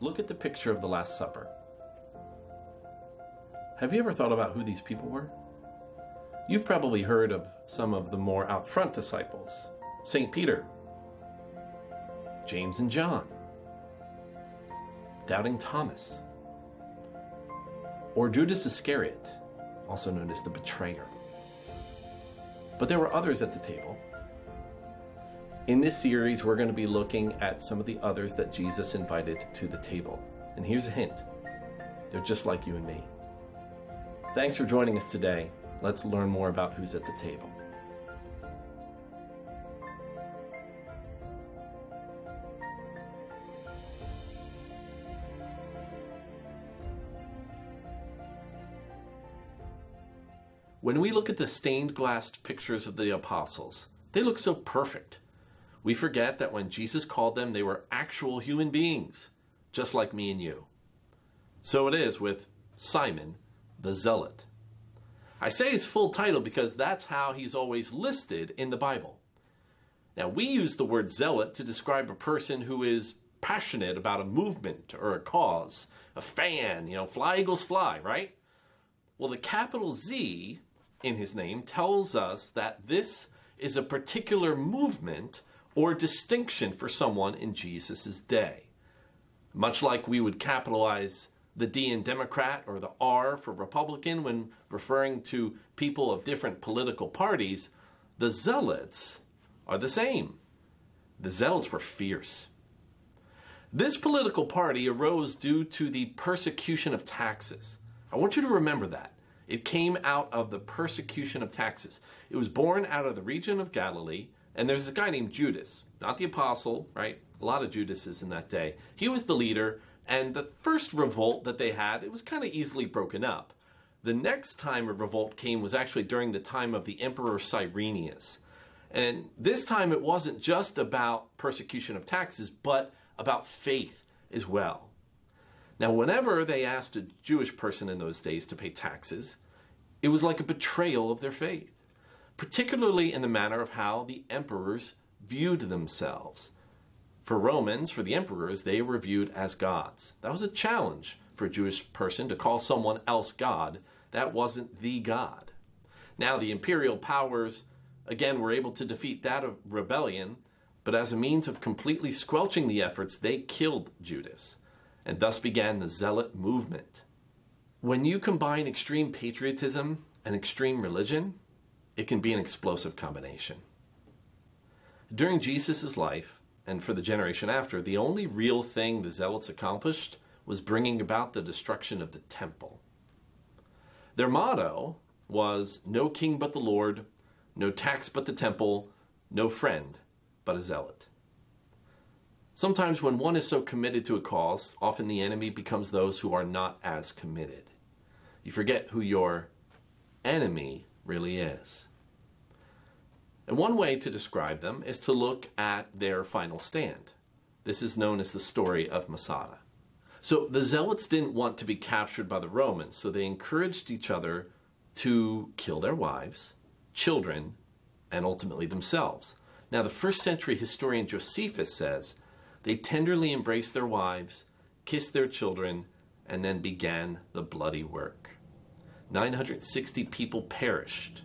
look at the picture of the Last Supper. Have you ever thought about who these people were? You've probably heard of some of the more out front disciples St. Peter, James and John, Doubting Thomas, or Judas Iscariot, also known as the betrayer. But there were others at the table. In this series, we're going to be looking at some of the others that Jesus invited to the table. And here's a hint they're just like you and me. Thanks for joining us today. Let's learn more about who's at the table. When we look at the stained glass pictures of the apostles, they look so perfect. We forget that when Jesus called them, they were actual human beings, just like me and you. So it is with Simon the Zealot. I say his full title because that's how he's always listed in the Bible. Now, we use the word zealot to describe a person who is passionate about a movement or a cause, a fan, you know, fly eagles fly, right? Well, the capital Z in his name tells us that this is a particular movement or distinction for someone in Jesus' day. Much like we would capitalize the D in Democrat or the R for Republican when referring to people of different political parties, the Zealots are the same. The Zealots were fierce. This political party arose due to the persecution of taxes. I want you to remember that. It came out of the persecution of taxes. It was born out of the region of Galilee, and there's a guy named Judas, not the apostle, right? A lot of Judases in that day. He was the leader, and the first revolt that they had, it was kind of easily broken up. The next time a revolt came was actually during the time of the Emperor Cyrenius. And this time it wasn't just about persecution of taxes, but about faith as well. Now, whenever they asked a Jewish person in those days to pay taxes, it was like a betrayal of their faith, particularly in the manner of how the emperors viewed themselves. For Romans, for the emperors, they were viewed as gods. That was a challenge for a Jewish person to call someone else God. That wasn't the God. Now, the imperial powers, again, were able to defeat that of rebellion, but as a means of completely squelching the efforts, they killed Judas, and thus began the Zealot movement. When you combine extreme patriotism and extreme religion, it can be an explosive combination. During Jesus' life, and for the generation after, the only real thing the Zealots accomplished was bringing about the destruction of the temple. Their motto was no king but the Lord, no tax but the temple, no friend but a zealot. Sometimes, when one is so committed to a cause, often the enemy becomes those who are not as committed. You forget who your enemy really is. And one way to describe them is to look at their final stand. This is known as the story of Masada. So the Zealots didn't want to be captured by the Romans, so they encouraged each other to kill their wives, children, and ultimately themselves. Now, the first century historian Josephus says they tenderly embraced their wives, kissed their children, and then began the bloody work. 960 people perished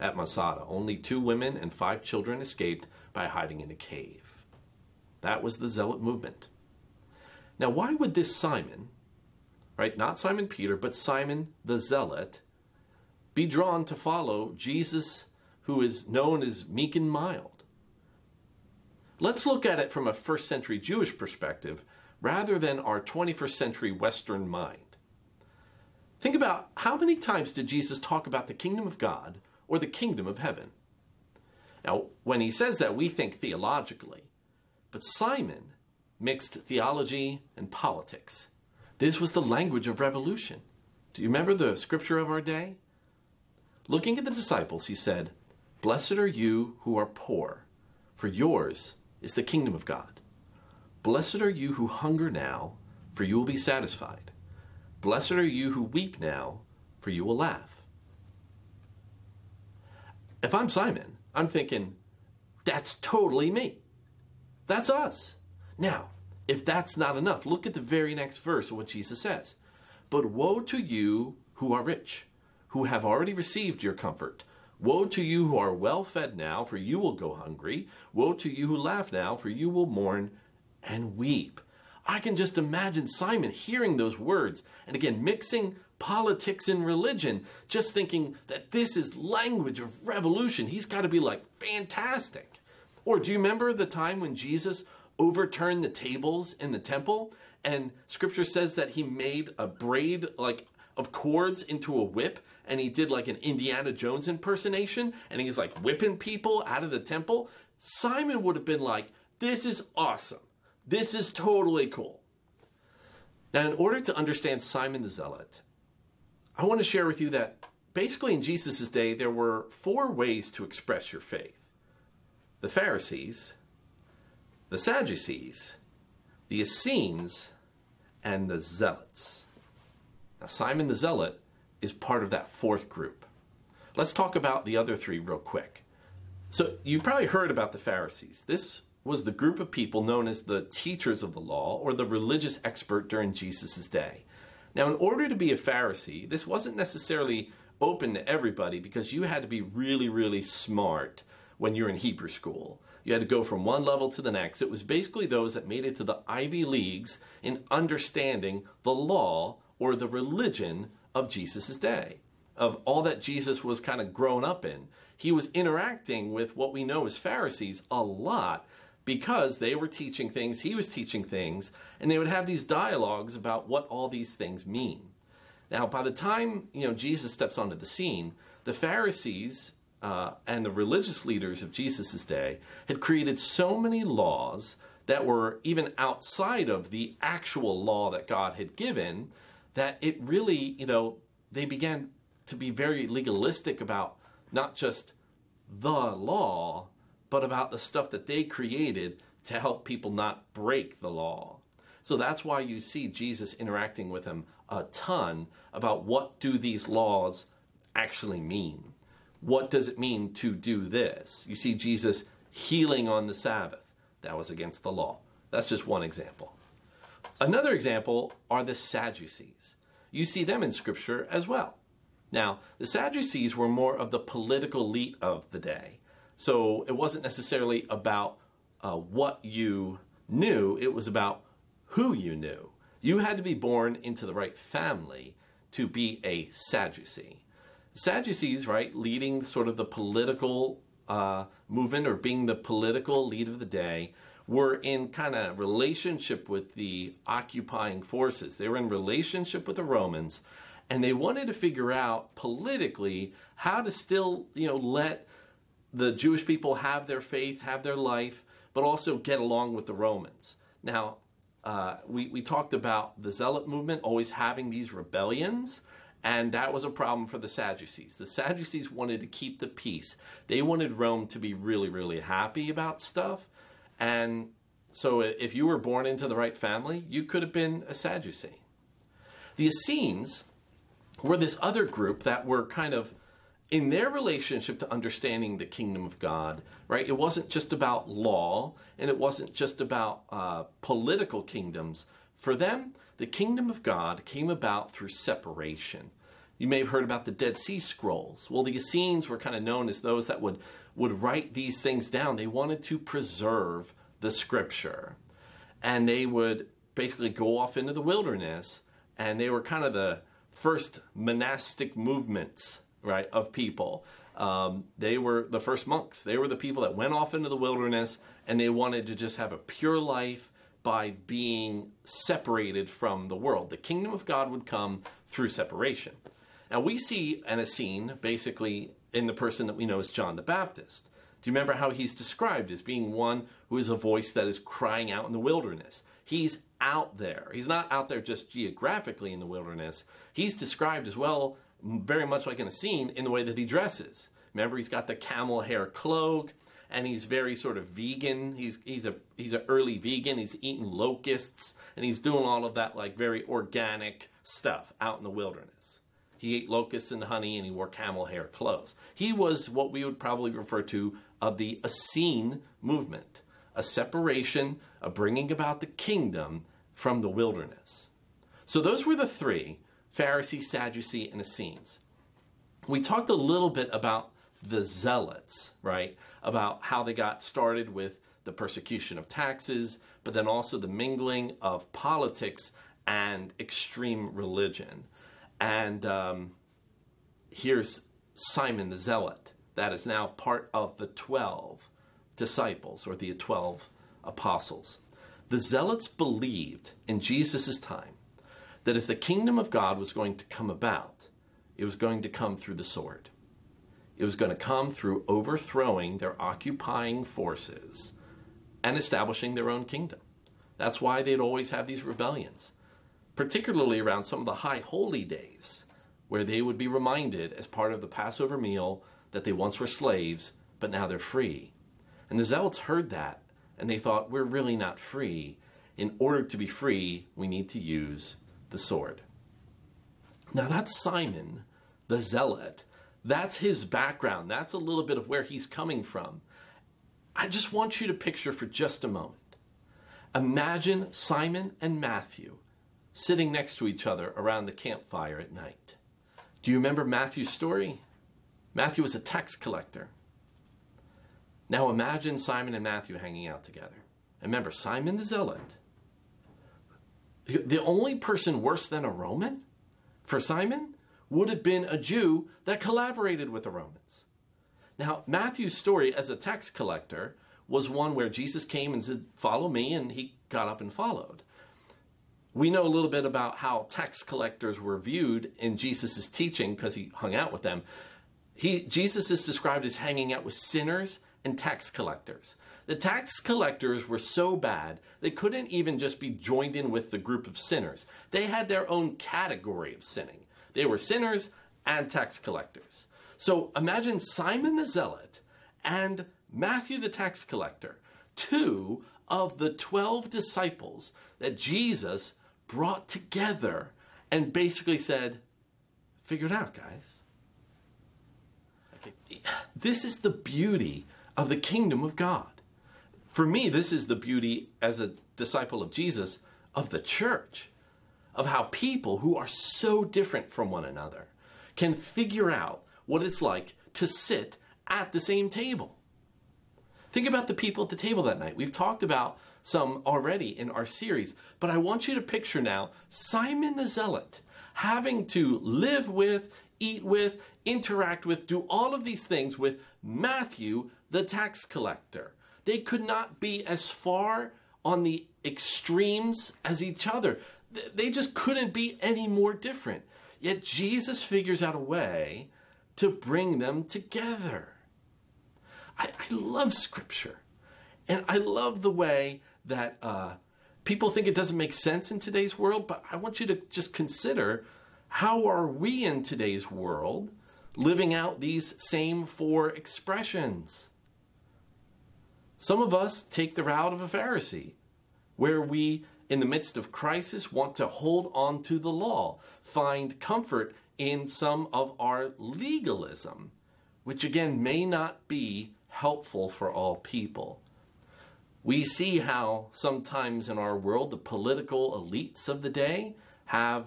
at Masada. Only two women and five children escaped by hiding in a cave. That was the Zealot movement. Now, why would this Simon, right, not Simon Peter, but Simon the Zealot, be drawn to follow Jesus, who is known as meek and mild? Let's look at it from a first century Jewish perspective rather than our 21st century Western mind. Think about how many times did Jesus talk about the kingdom of God or the kingdom of heaven? Now, when he says that, we think theologically, but Simon mixed theology and politics. This was the language of revolution. Do you remember the scripture of our day? Looking at the disciples, he said, Blessed are you who are poor, for yours is the kingdom of God. Blessed are you who hunger now, for you will be satisfied. Blessed are you who weep now, for you will laugh. If I'm Simon, I'm thinking, that's totally me. That's us. Now, if that's not enough, look at the very next verse of what Jesus says. But woe to you who are rich, who have already received your comfort. Woe to you who are well fed now, for you will go hungry. Woe to you who laugh now, for you will mourn and weep. I can just imagine Simon hearing those words and again mixing politics and religion, just thinking that this is language of revolution. He's got to be like fantastic. Or do you remember the time when Jesus overturned the tables in the temple and scripture says that he made a braid like of cords into a whip and he did like an Indiana Jones impersonation and he's like whipping people out of the temple? Simon would have been like, "This is awesome. This is totally cool." Now, in order to understand Simon the Zealot, I want to share with you that basically in Jesus' day, there were four ways to express your faith the Pharisees, the Sadducees, the Essenes, and the Zealots. Now, Simon the Zealot is part of that fourth group. Let's talk about the other three real quick. So, you probably heard about the Pharisees. This was the group of people known as the teachers of the law or the religious expert during Jesus' day. Now, in order to be a Pharisee, this wasn't necessarily open to everybody because you had to be really, really smart when you're in Hebrew school. You had to go from one level to the next. It was basically those that made it to the Ivy Leagues in understanding the law or the religion of Jesus' day, of all that Jesus was kind of grown up in. He was interacting with what we know as Pharisees a lot because they were teaching things, he was teaching things, and they would have these dialogues about what all these things mean. Now, by the time you know Jesus steps onto the scene, the Pharisees uh, and the religious leaders of Jesus' day had created so many laws that were even outside of the actual law that God had given that it really, you know, they began to be very legalistic about not just the law, but about the stuff that they created to help people not break the law. So that's why you see Jesus interacting with them a ton about what do these laws actually mean? What does it mean to do this? You see Jesus healing on the Sabbath. That was against the law. That's just one example. Another example are the Sadducees. You see them in Scripture as well. Now, the Sadducees were more of the political elite of the day. So it wasn't necessarily about uh, what you knew, it was about who you knew. You had to be born into the right family to be a Sadducee. Sadducees, right, leading sort of the political uh, movement or being the political lead of the day, were in kind of relationship with the occupying forces. They were in relationship with the Romans, and they wanted to figure out politically how to still, you know, let the Jewish people have their faith, have their life, but also get along with the Romans. Now, uh, we, we talked about the Zealot movement always having these rebellions, and that was a problem for the Sadducees. The Sadducees wanted to keep the peace. They wanted Rome to be really, really happy about stuff. And so if you were born into the right family, you could have been a Sadducee. The Essenes were this other group that were kind of in their relationship to understanding the kingdom of God, right? It wasn't just about law and it wasn't just about uh, political kingdoms. For them, the kingdom of God came about through separation. You may have heard about the Dead Sea Scrolls. Well, the Essenes were kind of known as those that would, would write these things down. They wanted to preserve the scripture. And they would basically go off into the wilderness, and they were kind of the first monastic movements right, of people. Um, they were the first monks. They were the people that went off into the wilderness and they wanted to just have a pure life by being separated from the world. The kingdom of God would come through separation. Now we see an Essene basically in the person that we know as John the Baptist. Do you remember how he's described as being one who is a voice that is crying out in the wilderness? He's out there. He's not out there just geographically in the wilderness. He's described as well very much like in an Essene in the way that he dresses. Remember, he's got the camel hair cloak, and he's very sort of vegan. He's he's a he's an early vegan. He's eating locusts, and he's doing all of that like very organic stuff out in the wilderness. He ate locusts and honey, and he wore camel hair clothes. He was what we would probably refer to of the Essene movement. a separation, a bringing about the kingdom from the wilderness. So those were the three Pharisee, Sadducee, and Essenes. We talked a little bit about the zealots, right? About how they got started with the persecution of taxes, but then also the mingling of politics and extreme religion. And um, here's Simon the Zealot, that is now part of the 12 disciples or the 12 apostles. The Zealots believed in Jesus' time that if the kingdom of God was going to come about, it was going to come through the sword. It was going to come through overthrowing their occupying forces and establishing their own kingdom. That's why they'd always have these rebellions, particularly around some of the high holy days, where they would be reminded as part of the Passover meal that they once were slaves, but now they're free. And the Zealots heard that, and they thought, we're really not free. In order to be free, we need to use the sword. Now, that's Simon the Zealot. That's his background. That's a little bit of where he's coming from. I just want you to picture for just a moment. Imagine Simon and Matthew sitting next to each other around the campfire at night. Do you remember Matthew's story? Matthew was a tax collector. Now imagine Simon and Matthew hanging out together. Remember, Simon the Zealot. The only person worse than a Roman for Simon would have been a Jew that collaborated with the Romans. Now, Matthew's story as a tax collector was one where Jesus came and said, Follow me, and he got up and followed. We know a little bit about how tax collectors were viewed in Jesus' teaching because he hung out with them. He, Jesus is described as hanging out with sinners and tax collectors. The tax collectors were so bad, they couldn't even just be joined in with the group of sinners. They had their own category of sinning. They were sinners and tax collectors. So imagine Simon the Zealot and Matthew the tax collector, two of the 12 disciples that Jesus brought together and basically said, Figure it out, guys. This is the beauty of the kingdom of God. For me, this is the beauty as a disciple of Jesus of the church, of how people who are so different from one another can figure out what it's like to sit at the same table. Think about the people at the table that night. We've talked about some already in our series, but I want you to picture now Simon the Zealot having to live with, eat with, interact with, do all of these things with Matthew the tax collector. They could not be as far on the extremes as each other. They just couldn't be any more different. Yet Jesus figures out a way to bring them together. I, I love Scripture. And I love the way that uh, people think it doesn't make sense in today's world, but I want you to just consider how are we in today's world living out these same four expressions? Some of us take the route of a Pharisee, where we, in the midst of crisis, want to hold on to the law, find comfort in some of our legalism, which again may not be helpful for all people. We see how sometimes in our world the political elites of the day have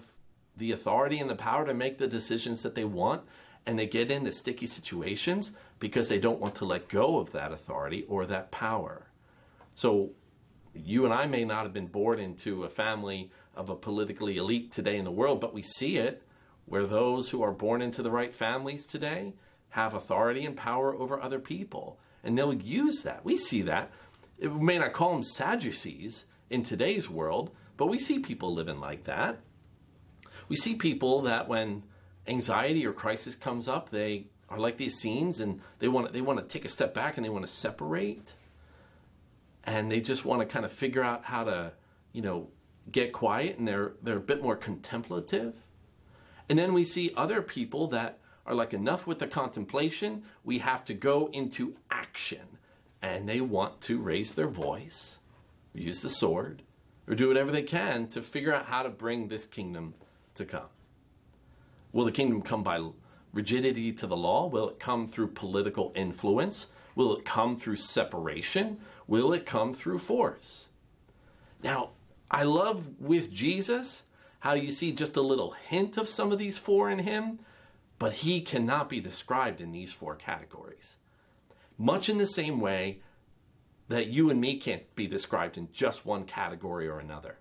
the authority and the power to make the decisions that they want, and they get into sticky situations because they don't want to let go of that authority or that power. So, you and I may not have been born into a family of a politically elite today in the world, but we see it where those who are born into the right families today have authority and power over other people. And they'll use that. We see that. We may not call them Sadducees in today's world, but we see people living like that. We see people that when anxiety or crisis comes up, they are like the Essenes and they want to, they want to take a step back and they want to separate. And they just want to kind of figure out how to, you know, get quiet and they're they're a bit more contemplative. And then we see other people that are like enough with the contemplation, we have to go into action. And they want to raise their voice, use the sword, or do whatever they can to figure out how to bring this kingdom to come. Will the kingdom come by rigidity to the law? Will it come through political influence? Will it come through separation? Will it come through force? Now, I love with Jesus how you see just a little hint of some of these four in him, but he cannot be described in these four categories. Much in the same way that you and me can't be described in just one category or another.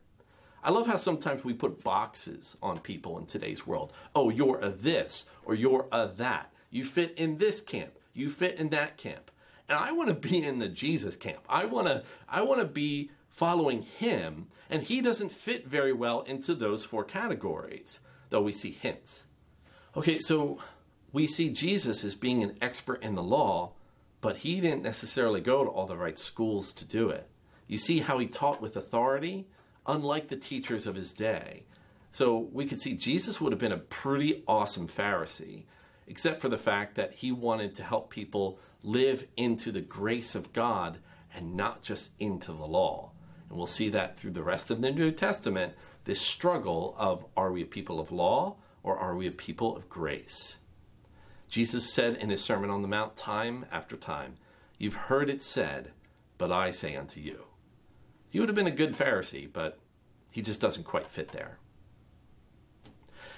I love how sometimes we put boxes on people in today's world. Oh, you're a this or you're a that. You fit in this camp. You fit in that camp. And I want to be in the Jesus camp. I want to I want to be following him and he doesn't fit very well into those four categories, though we see hints. Okay, so we see Jesus as being an expert in the law, but he didn't necessarily go to all the right schools to do it. You see how he taught with authority, unlike the teachers of his day. So we could see Jesus would have been a pretty awesome Pharisee, except for the fact that he wanted to help people live into the grace of God and not just into the law. And we'll see that through the rest of the New Testament this struggle of are we a people of law or are we a people of grace? Jesus said in his Sermon on the Mount time after time, You've heard it said, but I say unto you. He would have been a good Pharisee, but he just doesn't quite fit there.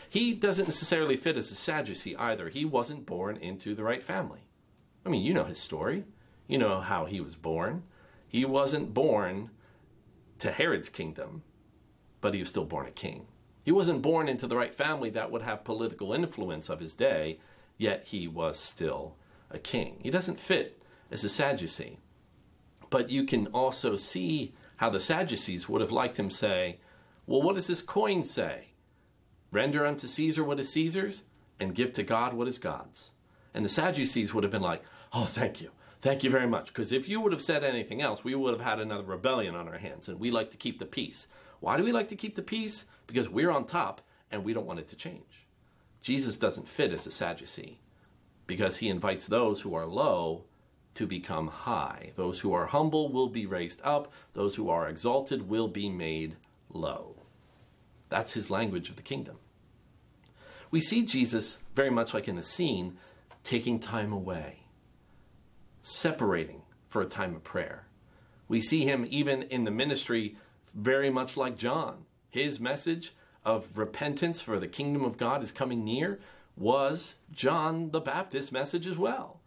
He doesn't necessarily fit as a Sadducee either. He wasn't born into the right family. I mean, you know his story. You know how he was born. He wasn't born to Herod's kingdom, but he was still born a king. He wasn't born into the right family that would have political influence of his day, yet he was still a king. He doesn't fit as a Sadducee. But you can also see how the Sadducees would have liked him say, Well, what does this coin say? Render unto Caesar what is Caesar's, and give to God what is God's. And the Sadducees would have been like, Oh, thank you. Thank you very much. Because if you would have said anything else, we would have had another rebellion on our hands, and we like to keep the peace. Why do we like to keep the peace? Because we're on top and we don't want it to change. Jesus doesn't fit as a Sadducee because he invites those who are low to become high. Those who are humble will be raised up, those who are exalted will be made low. That's his language of the kingdom. We see Jesus very much like in an Essene taking time away separating for a time of prayer. We see him even in the ministry very much like John. His message of repentance for the kingdom of God is coming near was John the Baptist's message as well.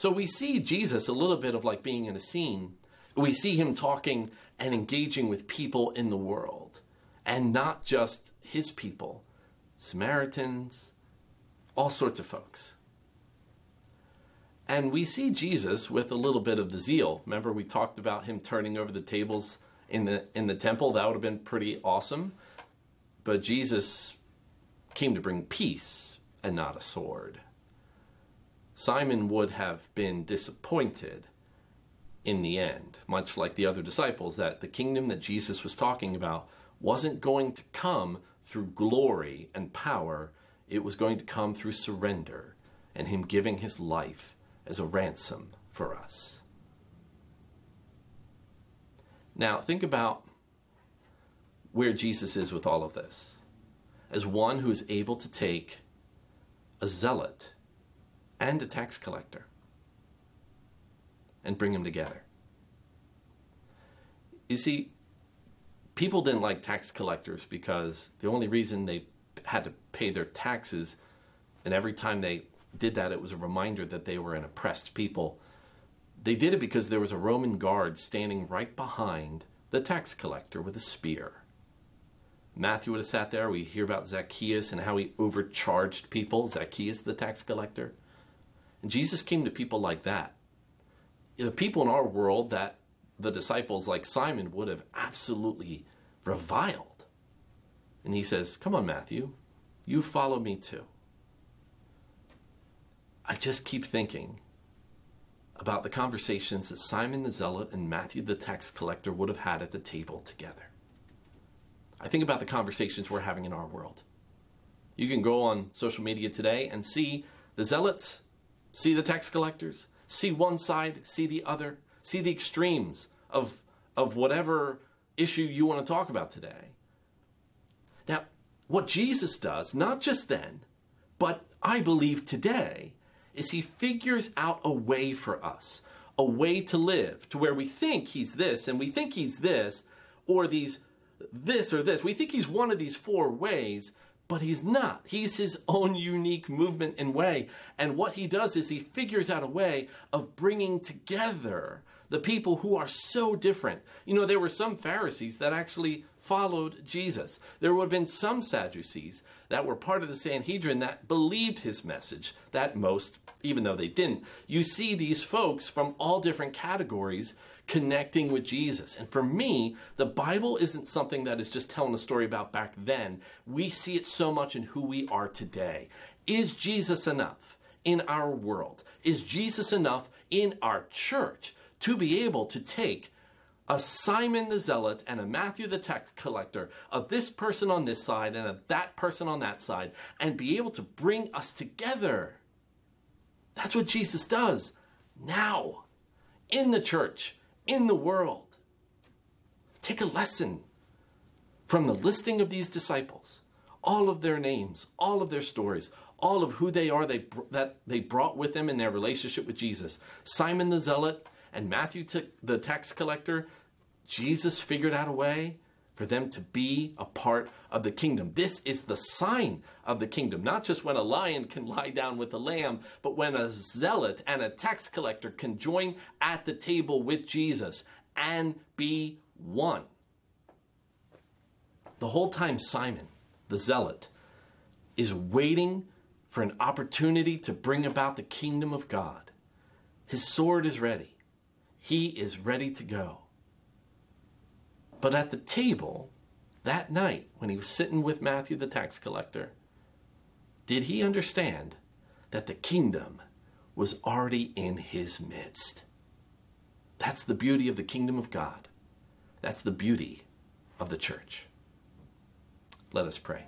So we see Jesus a little bit of like being in an Essene. We see him talking and engaging with people in the world, and not just his people, Samaritans, all sorts of folks. And we see Jesus with a little bit of the zeal. Remember, we talked about him turning over the tables in the in the temple. That would have been pretty awesome. But Jesus came to bring peace and not a sword. Simon would have been disappointed in the end, much like the other disciples, that the kingdom that Jesus was talking about wasn't going to come through glory and power. It was going to come through surrender and him giving his life as a ransom for us. Now, think about where Jesus is with all of this as one who is able to take a zealot and a tax collector and bring them together. You see, people didn't like tax collectors because the only reason they had to pay their taxes, and every time they did that, it was a reminder that they were an oppressed people. They did it because there was a Roman guard standing right behind the tax collector with a spear. Matthew would have sat there. We hear about Zacchaeus and how he overcharged people, Zacchaeus, the tax collector. And Jesus came to people like that. The people in our world that the disciples, like Simon, would have absolutely reviled. And he says, Come on, Matthew, you follow me too. I just keep thinking about the conversations that Simon the Zealot and Matthew the tax collector would have had at the table together. I think about the conversations we're having in our world. You can go on social media today and see the zealots, see the tax collectors, see one side, see the other, see the extremes of, of whatever issue you want to talk about today. Now, what Jesus does, not just then, but I believe today, is he figures out a way for us, a way to live to where we think he's this and we think he's this or these this or this. We think he's one of these four ways, but he's not. He's his own unique movement and way. And what he does is he figures out a way of bringing together the people who are so different. You know, there were some Pharisees that actually followed Jesus. There would have been some Sadducees that were part of the Sanhedrin that believed his message, that most, even though they didn't. You see these folks from all different categories connecting with Jesus. And for me, the Bible isn't something that is just telling a story about back then. We see it so much in who we are today. Is Jesus enough in our world? Is Jesus enough in our church to be able to take a Simon the Zealot and a Matthew the tax collector, of this person on this side and of that person on that side, and be able to bring us together. That's what Jesus does now in the church, in the world. Take a lesson from the listing of these disciples, all of their names, all of their stories, all of who they are they, that they brought with them in their relationship with Jesus. Simon the Zealot and Matthew the tax collector Jesus figured out a way for them to be a part of the kingdom. This is the sign of the kingdom, not just when a lion can lie down with a lamb, but when a zealot and a tax collector can join at the table with Jesus and be one. The whole time, Simon, the zealot, is waiting for an opportunity to bring about the kingdom of God. His sword is ready, he is ready to go. But at the table that night, when he was sitting with Matthew the tax collector, did he understand that the kingdom was already in his midst? That's the beauty of the kingdom of God. That's the beauty of the church. Let us pray.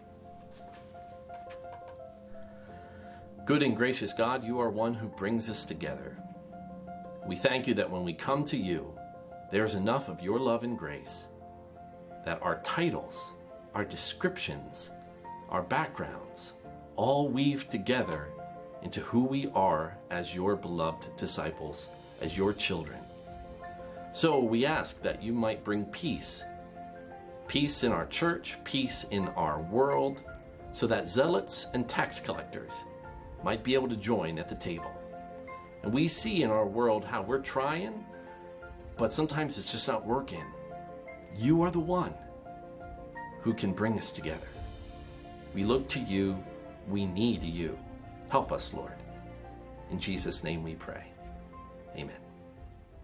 Good and gracious God, you are one who brings us together. We thank you that when we come to you, there is enough of your love and grace that our titles, our descriptions, our backgrounds all weave together into who we are as your beloved disciples, as your children. So we ask that you might bring peace peace in our church, peace in our world, so that zealots and tax collectors might be able to join at the table. And we see in our world how we're trying, but sometimes it's just not working. You are the one who can bring us together. We look to you. We need you. Help us, Lord. In Jesus' name we pray. Amen.